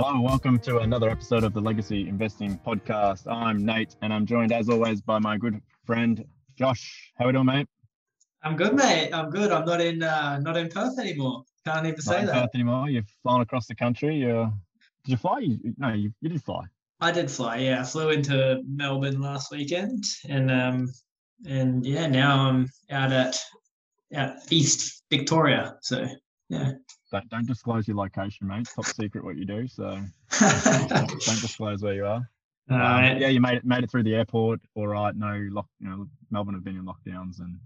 Hello and welcome to another episode of the Legacy Investing Podcast. I'm Nate and I'm joined as always by my good friend Josh. How are we doing, mate? I'm good, mate. I'm good. I'm not in uh, not in Perth anymore. Can't even Not say in that. Perth anymore. You've flown across the country. You did you fly? You, no, you, you did fly. I did fly. Yeah, I flew into Melbourne last weekend, and um, and yeah, now I'm out at at East Victoria. So yeah. Don't, don't disclose your location, mate. Top secret what you do. So don't, don't disclose where you are. Um, Uh, yeah, you made it made it through the airport. All right. No lock. You know, Melbourne have been in lockdowns and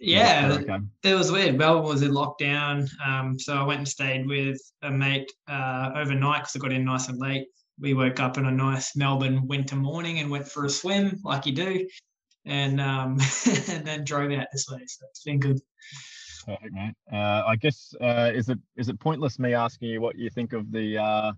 yeah, you're okay. it was weird. Melbourne was in lockdown, um, so I went and stayed with a mate uh, overnight because I got in nice and late. We woke up in a nice Melbourne winter morning and went for a swim, like you do, and um, and then drove out this way. So it's been good. Perfect, mate. Uh, I guess uh, is it is it pointless me asking you what you think of the uh,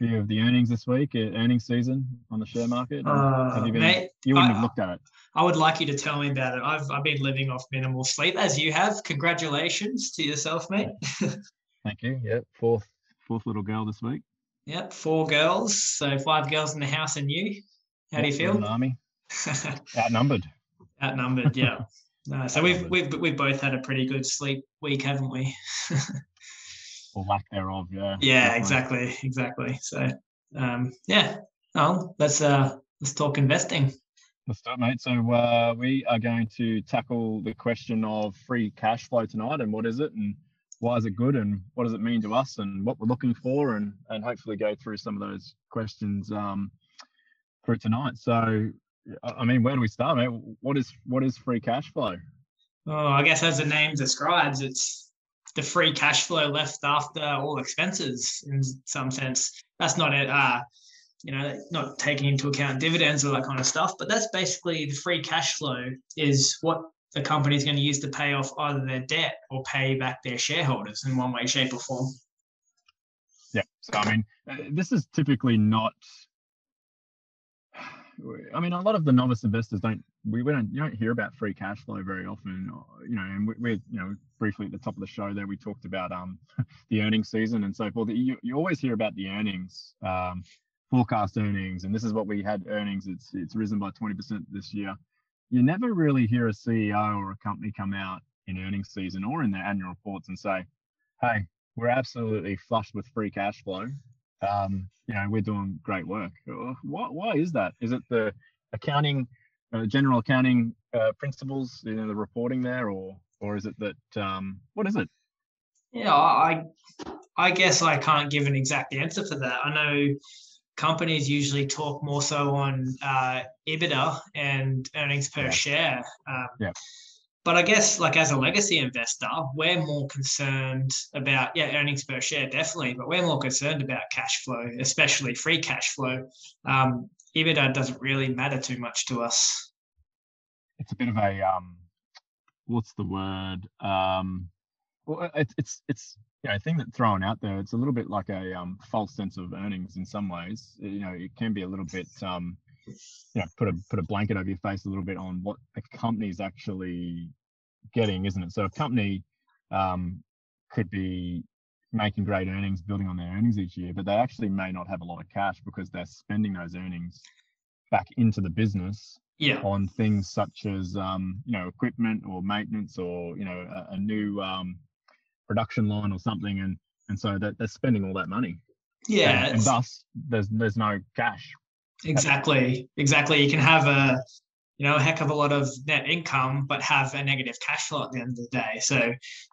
view of the earnings this week, uh, earnings season on the share market? Uh, Have you been- mate, you wouldn't I- have looked at it. I would like you to tell me about it. I've I've been living off minimal sleep as you have. Congratulations to yourself, mate. Thank you. Yeah, fourth fourth little girl this week. Yep, four girls, so five girls in the house and you. How do you Yep, an feel? Army outnumbered. Outnumbered, yeah. No, so we've we've we've both had a pretty good sleep week, haven't we? or lack thereof. Yeah. yeah, definitely. exactly, exactly. So, um, yeah. Oh, let's uh let's talk investing. Let's do mate. So uh, we are going to tackle the question of free cash flow tonight, and what is it, and why is it good, and what does it mean to us, and what we're looking for, and and hopefully go through some of those questions um, through tonight. So, I mean, where do we start, mate? What is what is free cash flow? Oh, I guess as the name describes, it's the free cash flow left after all expenses in some sense. That's not it. Uh, you know, not taking into account dividends or that kind of stuff, but that's basically the free cash flow is what the company is going to use to pay off either their debt or pay back their shareholders in one way, shape, or form. Yeah. So I mean, uh, this is typically not. I mean, a lot of the novice investors don't. We, we don't. You don't hear about free cash flow very often. You know, and we, we you know briefly at the top of the show there we talked about um the earnings season and so forth. You you always hear about the earnings, um, forecast earnings, and this is what we had earnings. It's it's risen by twenty percent this year. You never really hear a CEO or a company come out in earnings season or in their annual reports and say, "Hey, we're absolutely flushed with free cash flow. Um, you know, we're doing great work. Uh, Why, why is that? Is it the accounting, uh, general accounting uh, principles, you know, the reporting there, or or is it that um, what is it? Yeah, I I guess I can't give an exact answer for that. I know companies usually talk more so on uh, EBITDA and earnings per Yeah. share. Um, Yeah. But I guess, like as a legacy investor, we're more concerned about yeah earnings per share definitely, but we're more concerned about cash flow, especially free cash flow. Um, EBITDA doesn't really matter too much to us. It's a bit of a um, what's the word? Um, well, it's it's it's know, a thing that's thrown out there. It's a little bit like a um, false sense of earnings in some ways. You know, it can be a little bit um, you know, put a put a blanket over your face a little bit on what a company's actually getting, isn't it? So a company um, could be making great earnings, building on their earnings each year, but they actually may not have a lot of cash because they're spending those earnings back into the business Yeah, on things such as um, you know equipment or maintenance or you know a, a new um, production line or something, and and so they're, they're spending all that money. yeah. and, and thus there's there's no cash. Exactly, exactly. You can have a you know a heck of a lot of net income, but have a negative cash flow at the end of the day. So,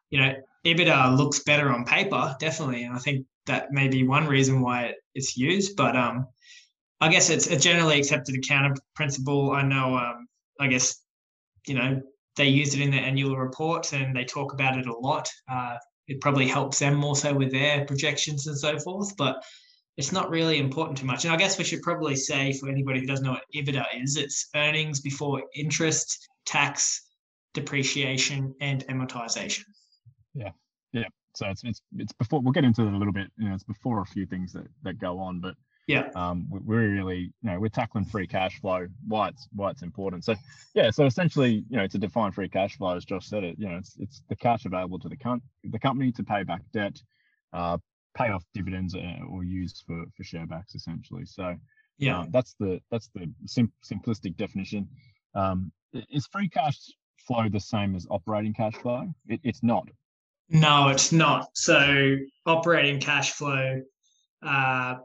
you know, EBITDA looks better on paper, definitely, and I think that may be one reason why it's used. But um, I guess it's a generally accepted accounting principle. I know, um, I guess, you know, they use it in their annual reports and they talk about it a lot. Uh, it probably helps them more so with their projections and so forth, but it's not really important too much. And I guess we should probably say for anybody who doesn't know what EBITDA is, it's earnings before interest, tax, depreciation, and amortization. Yeah, yeah. So it's it's it's before we'll get into it a little bit. You know, it's before a few things that that go on, but Yeah. um, we- we're really you know we're tackling free cash flow. Why it's why it's important. So yeah, so essentially you know to define free cash flow, as Josh said it, you know it's it's the cash available to the com- the company to pay back debt, uh, pay off dividends uh, or used for for share backs essentially. So Yeah. um, that's the that's the sim- simplistic definition. Um, is free cash flow the same as operating cash flow? It, it's not. No, it's not. So operating cash flow, uh,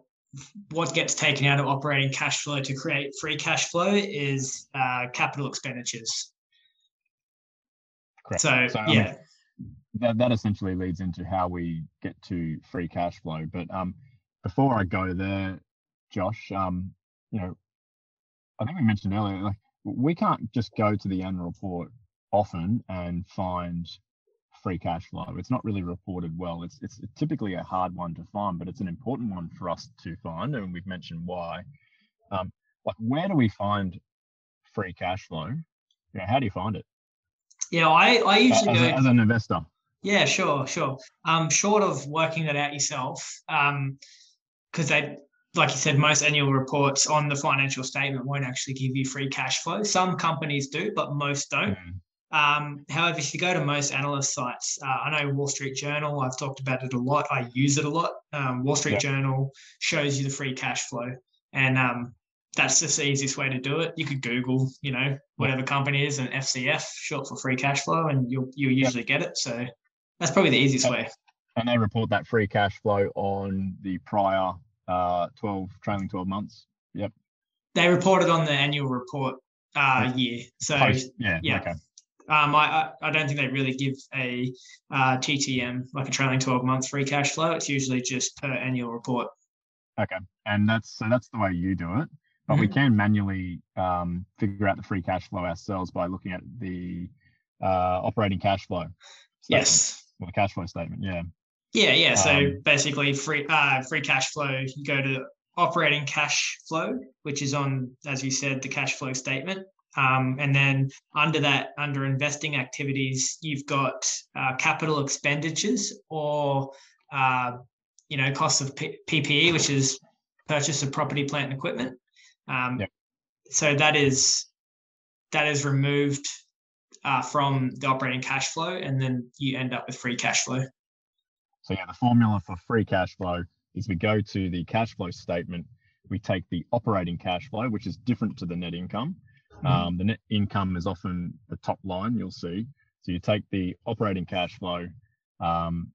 what gets taken out of operating cash flow to create free cash flow is uh, capital expenditures. Correct. So, I mean, yeah, that that essentially leads into how we get to free cash flow. But um, before I go there, Josh, um, you know, I think we mentioned earlier, like we can't just go to the annual report often and find free cash flow. It's not really reported well. It's it's typically a hard one to find, but it's an important one for us to find, and we've mentioned why. Um, like where do we find free cash flow? You know, how do you find it yeah. I, I usually as, go. as an investor? Yeah, sure, sure. Um, short of working that out yourself, um, because they, like you said, most annual reports on the financial statement won't actually give you free cash flow. Some companies do, but most don't. Mm, Um, however, if you go to most analyst sites, uh, I know Wall Street Journal, I've talked about it a lot. I use it a lot. Um, Wall Street Yeah. Journal shows you the free cash flow. And um, that's just the easiest way to do it. You could Google, you know, whatever company is and FCF, short for free cash flow, and you'll you'll usually get it. So that's probably the easiest Yeah. way. and they report that free cash flow on the prior uh, 12 trailing 12 months Yep. They reported on the annual report uh, year. So post yeah, yeah. okay Um, I, I don't think they really give a uh, TTM like a trailing twelve month free cash flow. It's usually just per annual report. okay and that's so that's the way you do it but we Mhm. can manually um, figure out the free cash flow ourselves by looking at the uh, operating cash flow statement, Yes. The cash flow statement yeah Yeah, yeah. So Um, basically, free uh, free cash flow. You go to operating cash flow, which is on, as you said, the cash flow statement. Um, and then under that, under investing activities, you've got uh, capital expenditures or uh, you know costs of P- PPE, which is purchase of property, plant, and equipment. Um, Yep. So that is that is removed uh, from the operating cash flow, and then you end up with free cash flow. so yeah the formula for free cash flow is we go to the cash flow statement we take the operating cash flow which is different to the net income Mm-hmm. Um, the net income is often the top line you'll see. So you take the operating cash flow, um,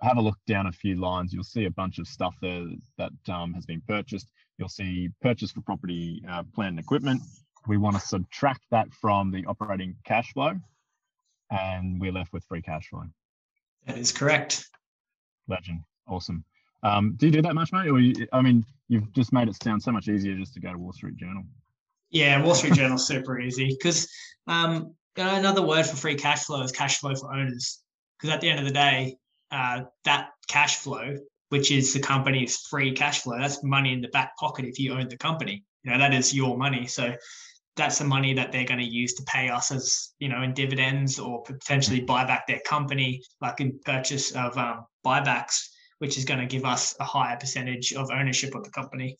have a look down a few lines. You'll see a bunch of stuff there that um, has been purchased. You'll see purchase for property, uh, plant and equipment. We want to subtract that from the operating cash flow, and we're left with free cash flow. That is correct. Legend, awesome. Um, do you do that much, mate? Or you, I mean, you've just made it sound so much easier just to go to Wall Street Journal. Yeah, Wall Street Journal is super easy because um, another word for free cash flow is cash flow for owners. Because at the end of the day, uh, that cash flow, which is the company's free cash flow, that's money in the back pocket if you own the company. You know, that is your money. So that's the money that they're going to use to pay us as, you know, in dividends or potentially buy back their company, like in purchase of um, buybacks, which is going to give us a higher percentage of ownership of the company.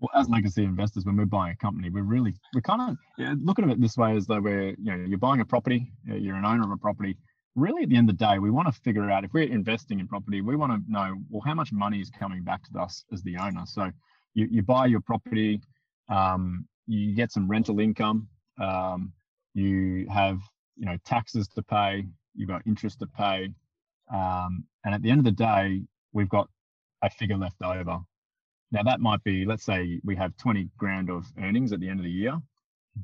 well, as legacy investors, when we're buying a company, we're really we're kind of yeah, looking at it this way as though we're you know you're buying a property, you're an owner of a property. Really, at the end of the day, we want to figure out if we're investing in property, we want to know well how much money is coming back to us as the owner. So you you buy your property, um, you get some rental income, um, you have you know taxes to pay, you've got interest to pay, um, and at the end of the day, we've got a figure left over. Now that might be, let's say we have 20 grand of earnings at the end of the year,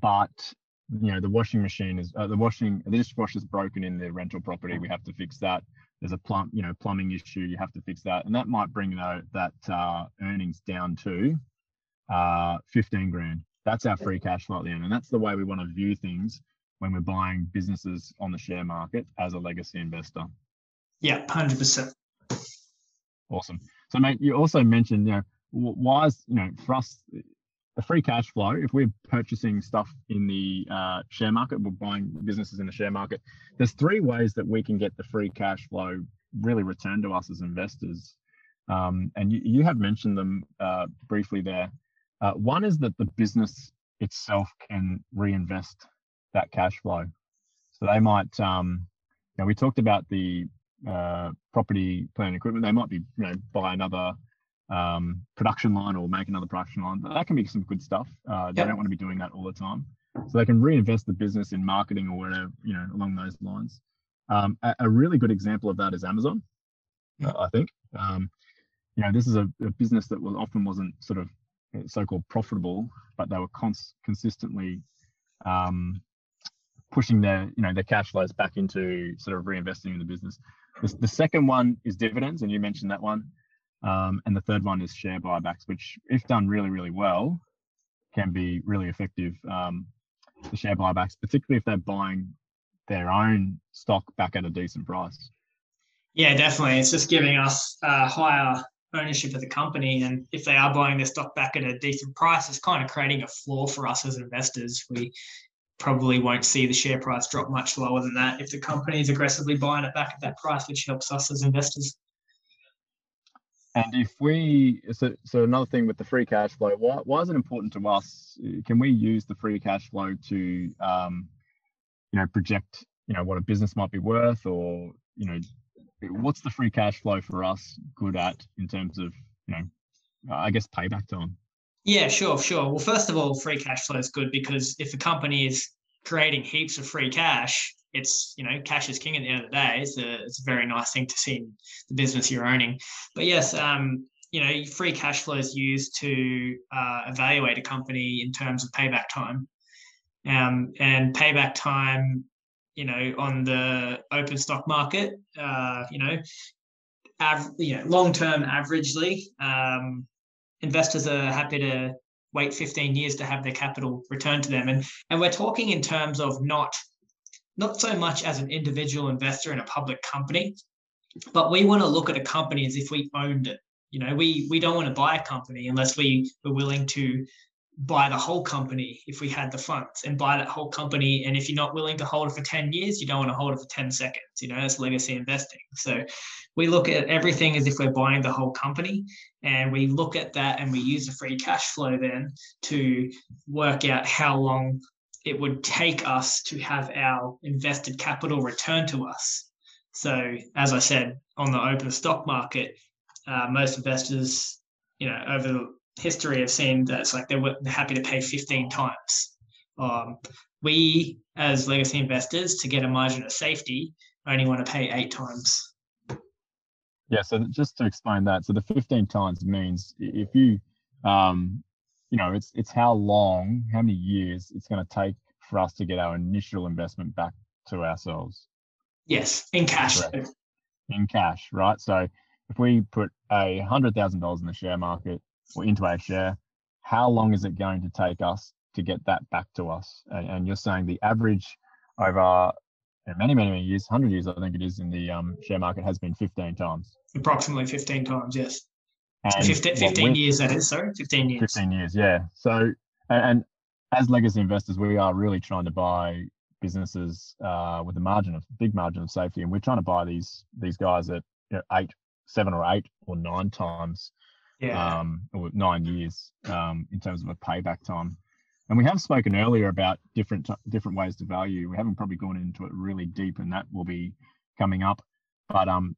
but you know the washing machine is uh, the washing the dishwasher's broken in the rental property. We have to fix that. There's a plumb you know plumbing issue. You have to fix that, and that might bring that that uh, earnings down to uh, 15 grand. That's our free cash flow at the end, and that's the way we want to view things when we're buying businesses on the share market as a legacy investor. Yeah, 100%. Awesome. So, mate, you also mentioned, you know, why is, you know, for us, the free cash flow, if we're purchasing stuff in the uh, share market, we're buying businesses in the share market, there's three ways that we can get the free cash flow really returned to us as investors. Um, and you, you have mentioned them uh, briefly there. Uh, one is that the business itself can reinvest that cash flow. So they might, um, you know, we talked about the uh, property, plant, equipment. They might be, you know, buy another um, production line or make another production line. That can be some good stuff. Uh, yep. They don't want to be doing that all the time, so they can reinvest the business in marketing or whatever, you know, along those lines. Um, a, a, really good example of that is Amazon. I think. Um, you know, this is a, a, business that was often wasn't sort of so-called profitable, but they were cons- consistently um, pushing their you know their cash flows back into sort of reinvesting in the business. The, the second one is dividends, and you mentioned that one. Um, and the third one is share buybacks, which, if done really, really well, can be really effective. Um, the share buybacks, particularly if they're buying their own stock back at a decent price. Yeah, definitely. It's just giving us a higher ownership of the company. And if they are buying their stock back at a decent price, it's kind of creating a floor for us as investors. We probably won't see the share price drop much lower than that if the company is aggressively buying it back at that price, which helps us as investors. And if we, so, so another thing with the free cash flow, why, why is it important to us? Can we use the free cash flow to, um, you know, project, you know, what a business might be worth or, you know, what's the free cash flow for us good at in terms of, you know, I guess payback time? Yeah, sure, sure. Well, first of all, free cash flow is good because if a company is creating heaps of free cash, it's you know cash is king at the end of the day. It's a it's a very nice thing to see in the business you're owning. But yes, um, you know, free cash flow is used to uh, evaluate a company in terms of payback time. Um, and payback time, you know, on the open stock market, uh, you know, av- you know, long term averagely, um, investors are happy to wait 15 years to have their capital returned to them. And and we're talking in terms of not not so much as an individual investor in a public company, but we want to look at a company as if we owned it. You know, we we don't want to buy a company unless we were willing to buy the whole company if we had the funds and buy that whole company. And if you're not willing to hold it for 10 years, you don't want to hold it for 10 seconds. You know, that's legacy investing. So we look at everything as if we're buying the whole company. And we look at that and we use the free cash flow then to work out how long it would take us to have our invested capital return to us. So, as I said, on the open stock market, uh, most investors, you know, over the history have seen that it's like they were happy to pay 15 times. Um, we, as legacy investors, to get a margin of safety, only want to pay eight times. Yeah, so just to explain that, so the 15 times means if you, um, you know, it's it's how long, how many years it's going to take for us to get our initial investment back to ourselves. Yes, in cash. Correct. In cash, right? So if we put a hundred thousand dollars in the share market, or into our share, how long is it going to take us to get that back to us? And, and you're saying the average over many, many, many years, 100 years, I think it is in the um, share market, has been 15 times. Approximately 15 times, yes. And 15, 15 years, that is, sorry, 15 years. 15 years, yeah. So, and, and as legacy investors, we are really trying to buy businesses uh, with a margin of big margin of safety, and we're trying to buy these these guys at you know, eight, seven or eight or nine times yeah. um, or nine years um, in terms of a payback time. And we have spoken earlier about different different ways to value. We haven't probably gone into it really deep, and that will be coming up. But um,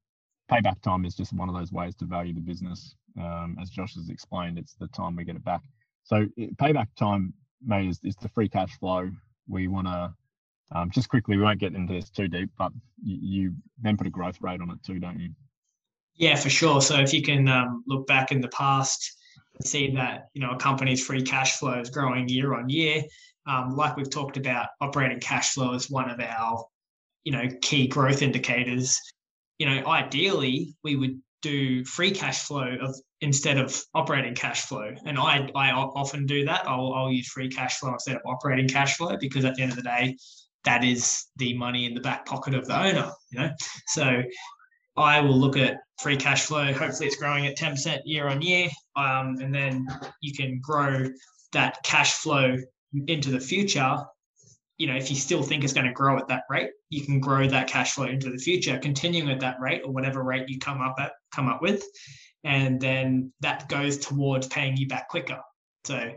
payback time is just one of those ways to value the business. Um, as Josh has explained, it's the time we get it back. So payback time, May, is, is the free cash flow. We want to um, just quickly. We won't get into this too deep, but you, you then put a growth rate on it too, don't you? Yeah, for sure. So if you can um, look back in the past and see that you know a company's free cash flow is growing year on year, um, like we've talked about, operating cash flow is one of our you know key growth indicators. You know, ideally we would do free cash flow of instead of operating cash flow, and I I often do that. I'll I'll use free cash flow instead of operating cash flow because at the end of the day, that is the money in the back pocket of the owner. You know, so I will look at free cash flow. Hopefully, it's growing at 10% year on year. Um, and then you can grow that cash flow into the future. You know, if you still think it's going to grow at that rate, you can grow that cash flow into the future, continuing at that rate or whatever rate you come up at, come up with. And then that goes towards paying you back quicker. So,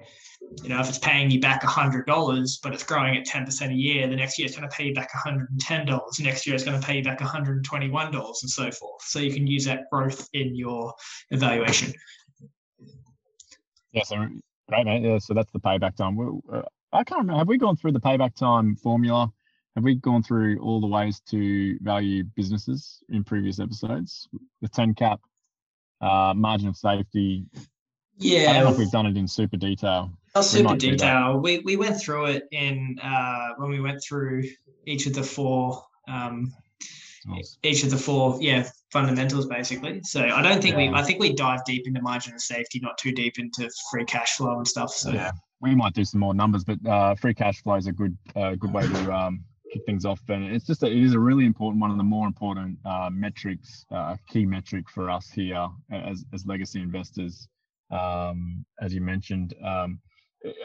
you know, if it's paying you back $100, but it's growing at 10% a year, the next year it's going to pay you back $110. Next year it's going to pay you back $121 and so forth. So you can use that growth in your evaluation. Yeah, so great, mate. Yeah, so that's the payback time. Uh, I can't remember. Have we gone through the payback time formula? Have we gone through all the ways to value businesses in previous episodes? The 10 cap, uh, margin of safety, yeah. I don't know if we've done it in super detail. Not super detail. We, we went through it in uh, when we went through each of the four um, nice. each of the four yeah fundamentals basically. So I don't think yeah. we I think we dive deep into margin of safety, not too deep into free cash flow and stuff. So yeah, we might do some more numbers, but uh, free cash flow is a good uh, good way to um, kick things off. And it's just a, it is a really important one of the more important uh, metrics, uh, key metric for us here as as legacy investors um, as you mentioned. Um,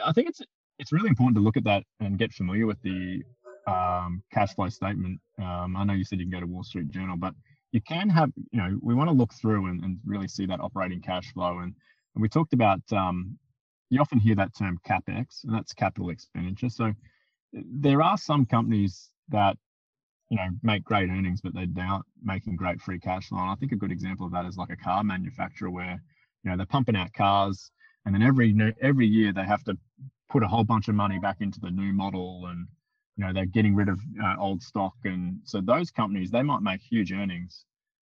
I think it's it's really important to look at that and get familiar with the um, cash flow statement. Um, I know you said you can go to Wall Street Journal, but you can have, you know, we want to look through and, and really see that operating cash flow. And, and we talked about, um, you often hear that term CapEx, and that's capital expenditure. So there are some companies that, you know, make great earnings, but they're not making great free cash flow. And I think a good example of that is like a car manufacturer where you know they're pumping out cars and then every every year they have to put a whole bunch of money back into the new model and you know they're getting rid of uh, old stock and so those companies they might make huge earnings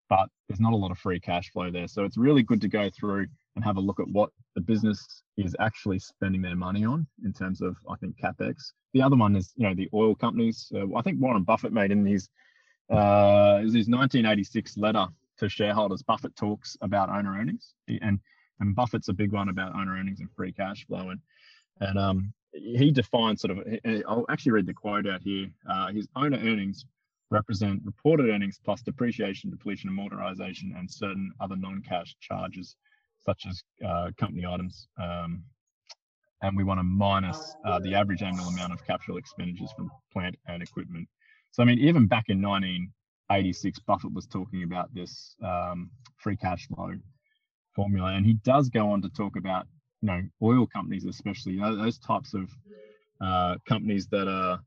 but there's not a lot of free cash flow there. So it's really good to go through and have a look at what the business is actually spending their money on in terms of i think capex. The other one is you know the oil companies. Uh, i think warren buffett made in his uh, his 1986 letter to shareholders, Buffett talks about owner earnings, and and Buffett's a big one about owner earnings and free cash flow, and and um, he defines sort of. I'll actually read the quote out here. Uh, his owner earnings represent reported earnings plus depreciation, depletion, and amortization, and certain other non-cash charges, such as uh, company items. Um, and we want to minus uh, the average annual amount of capital expenditures from plant and equipment. So I mean, even back in 19 86, Buffett was talking about this um, free cash flow formula, and he does go on to talk about you know oil companies, especially you know, those types of uh, companies that are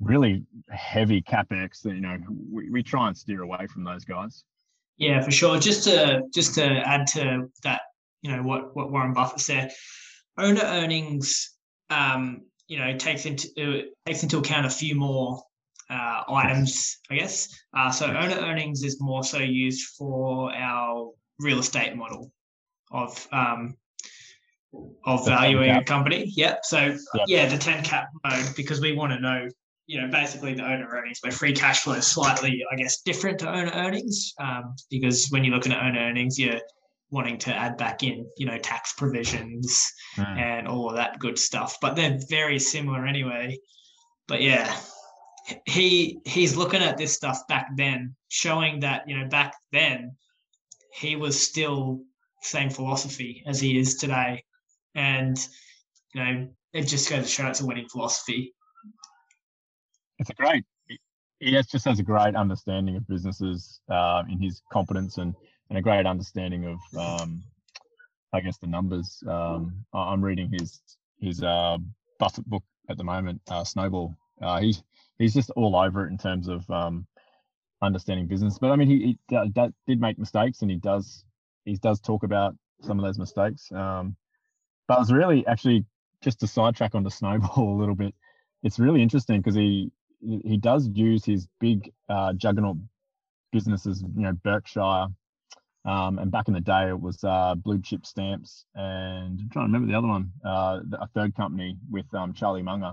really heavy capex. That you know we, we try and steer away from those guys. Yeah, for sure. Just to just to add to that, you know what what Warren Buffett said, owner earnings, um, you know, takes into takes into account a few more uh, items, I guess. Uh, so owner earnings is more so used for our real estate model of um, of valuing a company. Yep. So yep. yeah, the 10 cap mode because we want to know, you know, basically the owner earnings, where free cash flow is slightly, I guess, different to owner earnings. Um, because when you're looking at owner earnings, you're wanting to add back in, you know, tax provisions mm. and all of that good stuff. But they're very similar anyway. But yeah, he he's looking at this stuff back then, showing that you know back then he was still same philosophy as he is today, and you know it just goes to show it's a winning philosophy. It's a great. He just has a great understanding of businesses uh, in his competence and and a great understanding of um, I guess the numbers. Um, I'm reading his his uh, Buffett book at the moment, uh, Snowball. Uh, he's he's just all over it in terms of um, understanding business. But I mean, he, he did make mistakes, and he does he does talk about some of those mistakes. Um, but it was really actually just to sidetrack onto Snowball a little bit. It's really interesting because he he does use his big uh, juggernaut businesses, you know, Berkshire, um, and back in the day it was uh, Blue Chip Stamps, and I'm trying to remember the other one, uh, a third company with um, Charlie Munger.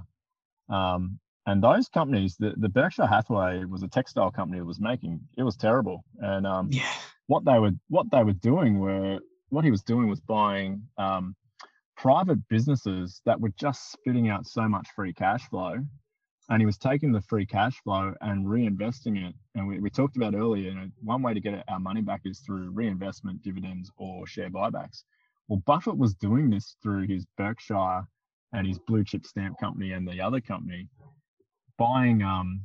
Um, and those companies, the, the Berkshire Hathaway was a textile company that was making it was terrible. And um, yeah. what they were what they were doing were what he was doing was buying um, private businesses that were just spitting out so much free cash flow, and he was taking the free cash flow and reinvesting it. And we, we talked about earlier, you know, one way to get our money back is through reinvestment, dividends, or share buybacks. Well, Buffett was doing this through his Berkshire and his blue chip stamp company and the other company buying um,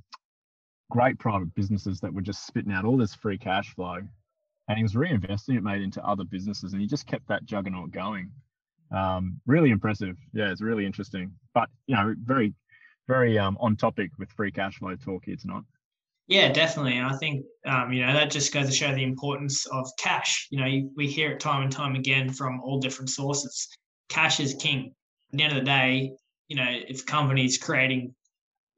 great private businesses that were just spitting out all this free cash flow, and he was reinvesting it, made into other businesses, and he just kept that juggernaut going. Um, really impressive. Yeah, it's really interesting. But you know, very, very um, on topic with free cash flow talk here tonight. Yeah, definitely. And I think, um, you know, that just goes to show the importance of cash. You know, we hear it time and time again from all different sources. Cash is king. At the end of the day, you know, if is creating,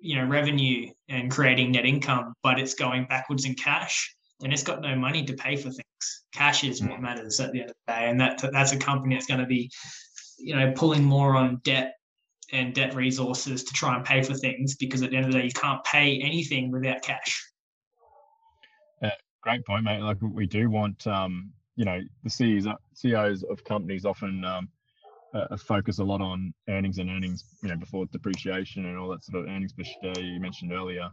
you know, revenue and creating net income, but it's going backwards in cash, then it's got no money to pay for things. Cash is what mm. matters at the end of the day. And that that's a company that's going to be, you know, pulling more on debt and debt resources to try and pay for things because at the end of the day, you can't pay anything without cash. Yeah, great point, mate. Like we do want, um, you know, the CEOs, CEOs of companies often um, uh, focus a lot on earnings and earnings, you know, before depreciation and all that sort of earnings per share you mentioned earlier.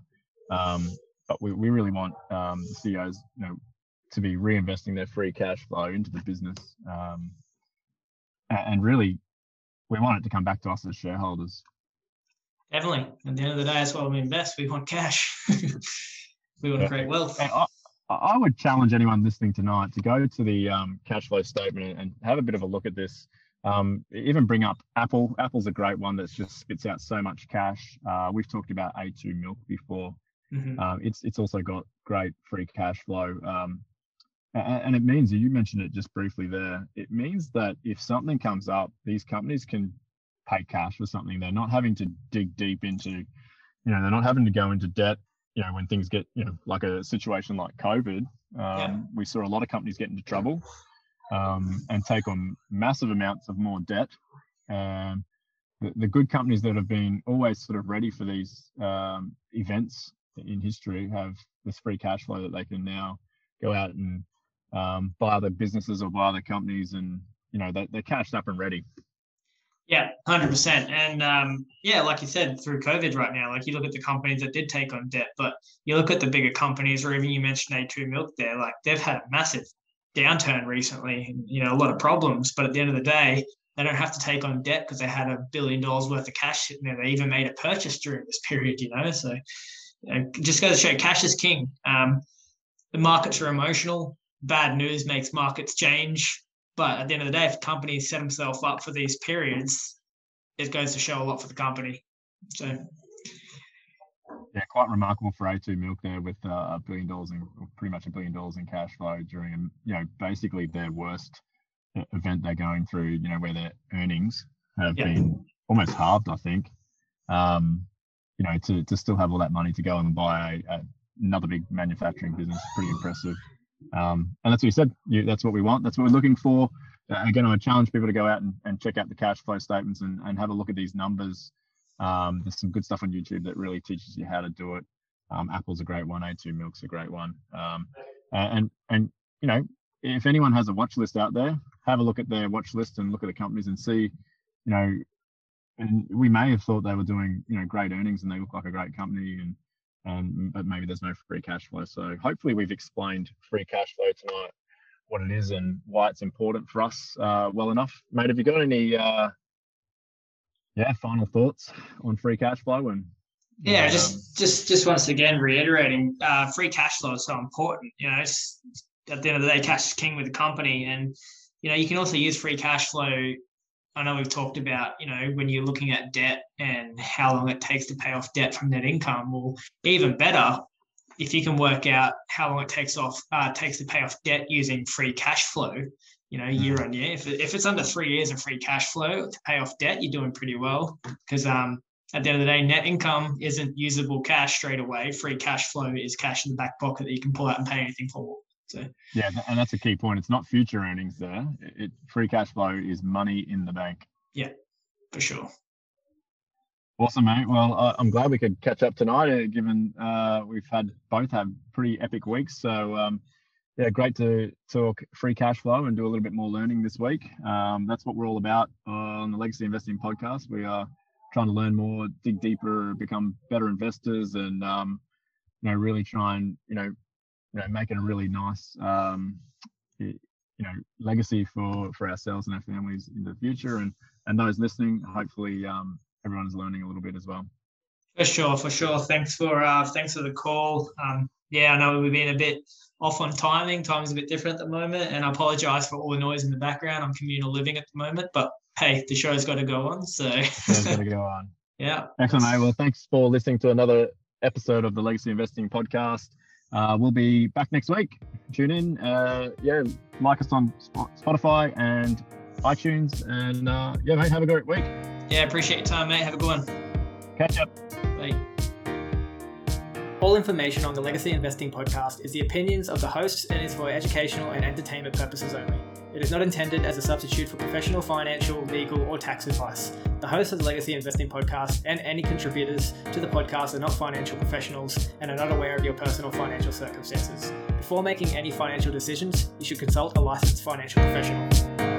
Um, but we, we really want um, the CEOs, you know, to be reinvesting their free cash flow into the business um, and really we want it to come back to us as shareholders. Definitely. At the end of the day, that's why we invest. We want cash. we want yeah. to create wealth. I, I, would challenge anyone listening tonight to go to the um, cash flow statement and have a bit of a look at this. Um, even bring up Apple. Apple's a great one that just spits out so much cash. Uh, we've talked about A2 Milk before. Mm-hmm. Uh, it's it's also got great free cash flow. Um, and it means you mentioned it just briefly there it means that if something comes up these companies can pay cash for something they're not having to dig deep into you know they're not having to go into debt you know when things get you know like a situation like covid um, yeah. we saw a lot of companies get into trouble um, and take on massive amounts of more debt um, the, the, good companies that have been always sort of ready for these um, events in history have this free cash flow that they can now go out and um, buy other businesses or buy other companies, and you know they, they're cashed up and ready. Yeah, hundred percent. And um, yeah, like you said, through COVID right now, like you look at the companies that did take on debt, but you look at the bigger companies, or even you mentioned A2 Milk there, like they've had a massive downturn recently, you know, a lot of problems. But at the end of the day, they don't have to take on debt because they had a billion dollars worth of cash sitting. They even made a purchase during this period, you know. So you know, just goes to show cash is king. Um, the markets are emotional bad news makes markets change. But at the end of the day, if companies set themselves up for these periods, it goes to show a lot for the company. So, yeah, quite remarkable for A2 Milk there with uh, a billion dollars in pretty much a billion dollars in cash flow during, you know, basically their worst event they're going through, you know, where their earnings have yep. been almost halved, I think. Um, you know, to, to still have all that money to go and buy a, a, another big manufacturing business, pretty impressive. Um, and that's what you said. You, that's what we want. That's what we're looking for. Uh, again, I challenge people to go out and, and check out the cash flow statements and, and have a look at these numbers. Um, there's some good stuff on YouTube that really teaches you how to do it. Um, Apple's a great one. A2 Milk's a great one. Um, and and you know, if anyone has a watch list out there, have a look at their watch list and look at the companies and see, you know, and we may have thought they were doing you know great earnings and they look like a great company and um, but maybe there's no free cash flow. So hopefully we've explained free cash flow tonight, what it is and why it's important for us uh, well enough. Mate, have you got any uh, yeah final thoughts on free cash flow and yeah, um, just just just once again reiterating, uh, free cash flow is so important. You know, it's, at the end of the day, cash is king with the company, and you know you can also use free cash flow I know we've talked about, you know, when you're looking at debt and how long it takes to pay off debt from net income. Well, even better, if you can work out how long it takes off uh, takes to pay off debt using free cash flow, you know, year on year. If, if it's under three years of free cash flow to pay off debt, you're doing pretty well because um, at the end of the day, net income isn't usable cash straight away. Free cash flow is cash in the back pocket that you can pull out and pay anything for. So yeah, and that's a key point. It's not future earnings there. It, free cash flow is money in the bank. Yeah, for sure. Awesome, mate. Well, I'm glad we could catch up tonight, uh, given uh, we've had both have pretty epic weeks. So um, yeah, great to talk free cash flow and do a little bit more learning this week. Um, that's what we're all about on the Legacy Investing Podcast. We are trying to learn more, dig deeper, become better investors, and um, you know, really try and you know you know, make it a really nice, um, you know, legacy for for ourselves and our families in the future. And and those listening, hopefully, um, everyone's learning a little bit as well. For sure, for sure. Thanks for uh, thanks for the call. Um, yeah, I know we've been a bit off on timing. Time's a bit different at the moment, and I apologise for all the noise in the background. I'm communal living at the moment, but hey, the show's got to go on. So Show's got to go on. yeah, Excellent, mate. Well, thanks for listening to another episode of the Legacy Investing Podcast. Uh, we'll be back next week. Tune in. Uh, yeah, like us on Spotify and iTunes. And uh, yeah, mate, have a great week. yeah. Appreciate your time, mate. Have a good one. Catch up. All information on the Legacy Investing podcast is the opinions of the hosts and is for educational and entertainment purposes only. It is not intended as a substitute for professional, financial, legal, or tax advice. The hosts of the Legacy Investing podcast and any contributors to the podcast are not financial professionals and are not aware of your personal financial circumstances. Before making any financial decisions, you should consult a licensed financial professional.